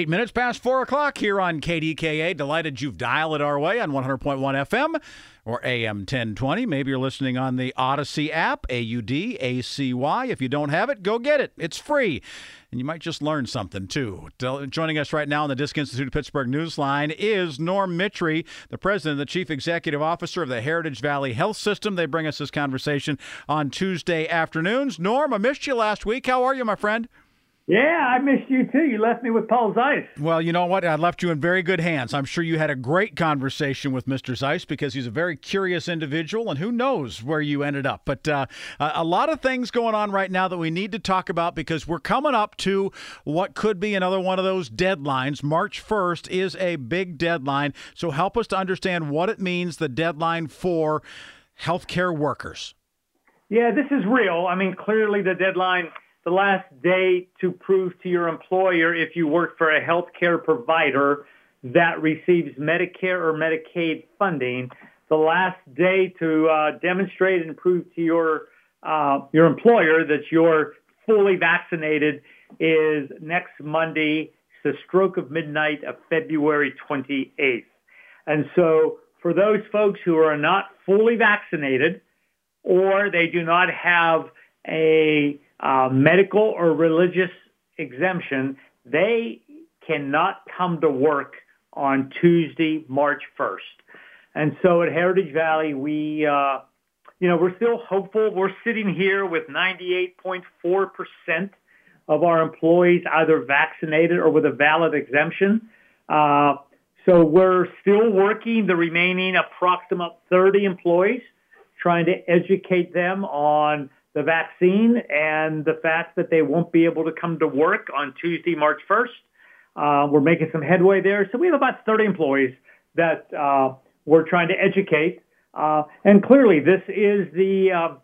Eight minutes past four o'clock here on KDKA. Delighted you've dialed it our way on 100.1 FM or AM 1020. Maybe you're listening on the Audacy app, A U D A C Y. If you don't have it, go get it. It's free. And you might just learn something too. Joining us right now on the Disc Institute of Pittsburgh Newsline is Norm Mitry, the president and the chief executive officer of the Heritage Valley Health System. They bring us this conversation on Tuesday afternoons. Norm, I missed you last week. How are you, my friend? Yeah, I missed you too. You left me with Paul Zeise. Well, you know what? I left you in very good hands. I'm sure you had a great conversation with Mr. Zeise because he's a very curious individual, and who knows where you ended up. But uh, a lot of things going on right now that we need to talk about because we're coming up to what could be another one of those deadlines. March 1st is a big deadline. So help us to understand what it means, the deadline for healthcare workers. Yeah, this is real. I mean, clearly the deadline – the last day to prove to your employer if you work for a healthcare provider that receives Medicare or Medicaid funding, the last day to uh, demonstrate and prove to your uh, your employer that you're fully vaccinated is next Monday, the stroke of midnight of February 28th. And so for those folks who are not fully vaccinated or they do not have a uh, medical or religious exemption, they cannot come to work on Tuesday, March 1st. And so at Heritage Valley, we, uh, you know, we're still hopeful. We're sitting here with 98.4% of our employees either vaccinated or with a valid exemption. Uh, so we're still working the remaining approximate 30 employees, trying to educate them on the vaccine and the fact that they won't be able to come to work on Tuesday, March 1st. Uh, we're making some headway there. So we have about 30 employees that uh, we're trying to educate. Uh, and clearly, this is the, uh,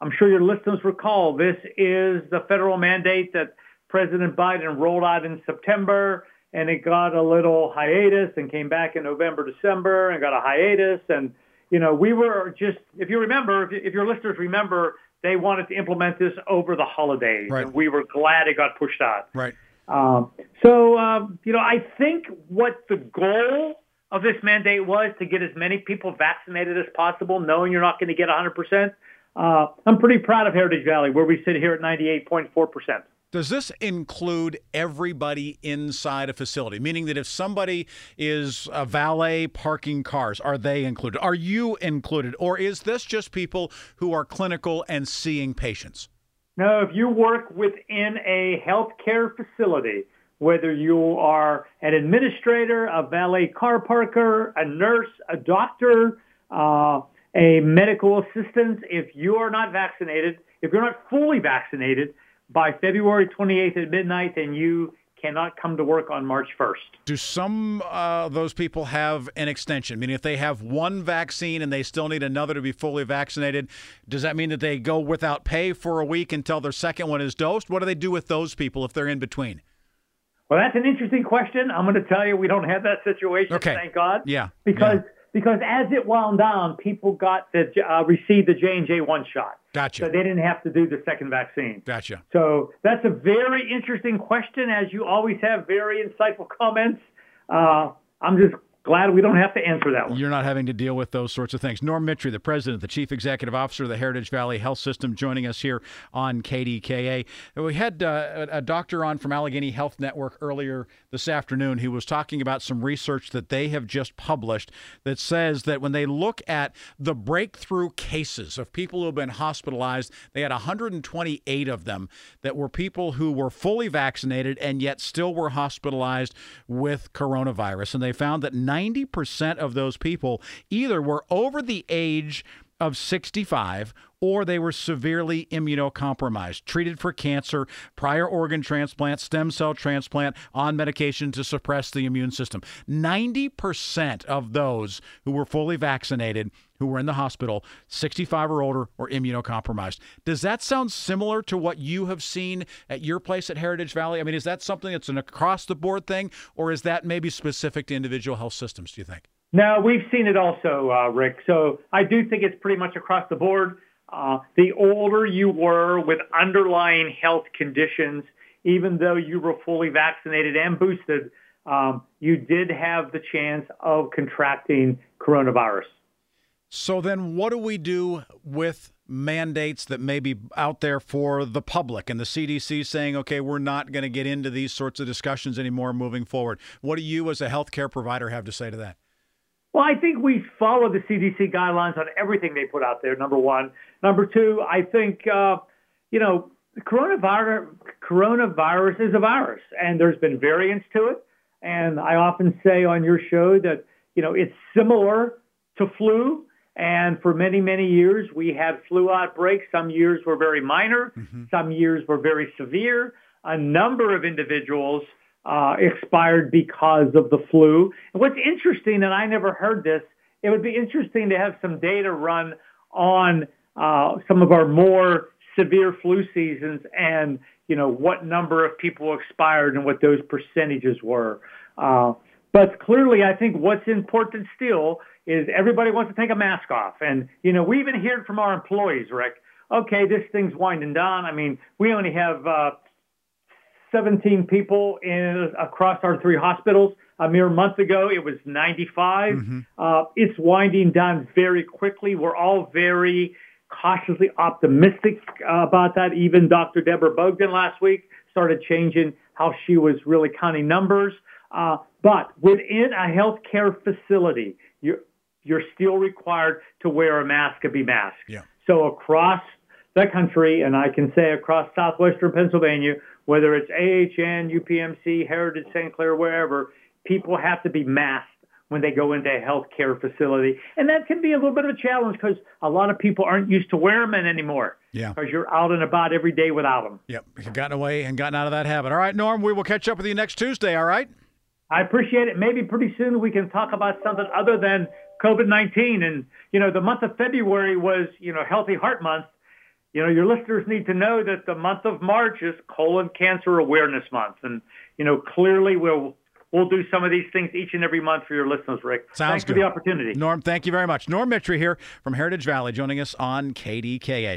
I'm sure your listeners recall, this is the federal mandate that President Biden rolled out in September. And it got a little hiatus and came back in November, December and got a hiatus. And, you know, we were just, if you remember, if, if your listeners remember, they wanted to implement this over the holidays, right. and we were glad it got pushed out. Right. Um, so, um, you know, I think what the goal of this mandate was to get as many people vaccinated as possible, knowing you're not going to get 100%. Uh, I'm pretty proud of Heritage Valley, where we sit here at 98.4%. Does this include everybody inside a facility? Meaning that if somebody is a valet parking cars, are they included? Are you included? Or is this just people who are clinical and seeing patients? No, if you work within a healthcare facility, whether you are an administrator, a valet car parker, a nurse, a doctor, uh, a medical assistant, if you are not vaccinated, if you're not fully vaccinated, by February 28th at midnight, then you cannot come to work on March 1st. Do some uh, those people have an extension? Meaning, if they have one vaccine and they still need another to be fully vaccinated, does that mean that they go without pay for a week until their second one is dosed? What do they do with those people if they're in between? Well, that's an interesting question. I'm going to tell you we don't have that situation, okay. thank God. Yeah. Because yeah. Because as it wound down, people got the uh, received the J and J one shot. Gotcha. So they didn't have to do the second vaccine. Gotcha. So that's a very interesting question. As you always have very insightful comments. Uh, I'm just glad we don't have to answer that one. You're not having to deal with those sorts of things. Norm Mitry, the president, the chief executive officer of the Heritage Valley Health System, joining us here on KDKA. We had uh, a doctor on from Allegheny Health Network earlier this afternoon who was talking about some research that they have just published that says that when they look at the breakthrough cases of people who have been hospitalized, they had 128 of them that were people who were fully vaccinated and yet still were hospitalized with coronavirus. And they found that 90% of those people either were over the age of 65 or they were severely immunocompromised, treated for cancer, prior organ transplant, stem cell transplant, on medication to suppress the immune system. 90% of those who were fully vaccinated who were in the hospital, 65 or older, or immunocompromised. Does that sound similar to what you have seen at your place at Heritage Valley? I mean, is that something that's an across the board thing, or is that maybe specific to individual health systems, do you think? No, we've seen it also, uh, Rick. So I do think it's pretty much across the board. Uh, the older you were with underlying health conditions, even though you were fully vaccinated and boosted, um, you did have the chance of contracting coronavirus. So then, what do we do with mandates that may be out there for the public and the CDC saying, okay, we're not going to get into these sorts of discussions anymore moving forward? What do you, as a healthcare provider, have to say to that? Well, I think we follow the CDC guidelines on everything they put out there, number one. Number two, I think, uh, you know, coronavirus, coronavirus is a virus, and there's been variants to it. And I often say on your show that, you know, it's similar to flu. And for many, many years, we had flu outbreaks. Some years were very minor. Mm-hmm. Some years were very severe. A number of individuals uh, expired because of the flu. And what's interesting, and I never heard this, it would be interesting to have some data run on uh, some of our more severe flu seasons and, you know, what number of people expired and what those percentages were. Uh, but clearly, I think what's important still is everybody wants to take a mask off. And, you know, we even hear it from our employees, Rick. Okay, this thing's winding down. I mean, we only have uh, 17 people in across our three hospitals. A mere month ago, it was 95. Mm-hmm. Uh, it's winding down very quickly. We're all very cautiously optimistic uh, about that. Even Dr. Debra Bogen last week started changing how she was really counting numbers. Uh, but within a healthcare facility, you're, you're still required to wear a mask and be masked. Yeah. So across the country, and I can say across southwestern Pennsylvania, whether it's AHN, UPMC, Heritage St. Clair, wherever, people have to be masked when they go into a healthcare facility. And that can be a little bit of a challenge because a lot of people aren't used to wearing them anymore. Yeah. Because you're out and about every day without them. Yep. You've gotten away and gotten out of that habit. All right, Norm, we will catch up with you next Tuesday, all right? I appreciate it. Maybe pretty soon we can talk about something other than COVID-19. And, you know, the month of February was, you know, Healthy Heart Month. You know, your listeners need to know that the month of March is Colon Cancer Awareness Month. And, you know, clearly we'll we'll do some of these things each and every month for your listeners, Rick. Sounds Thanks good. for the opportunity. Norm, thank you very much. Norm Mitry here from Heritage Valley joining us on KDKA.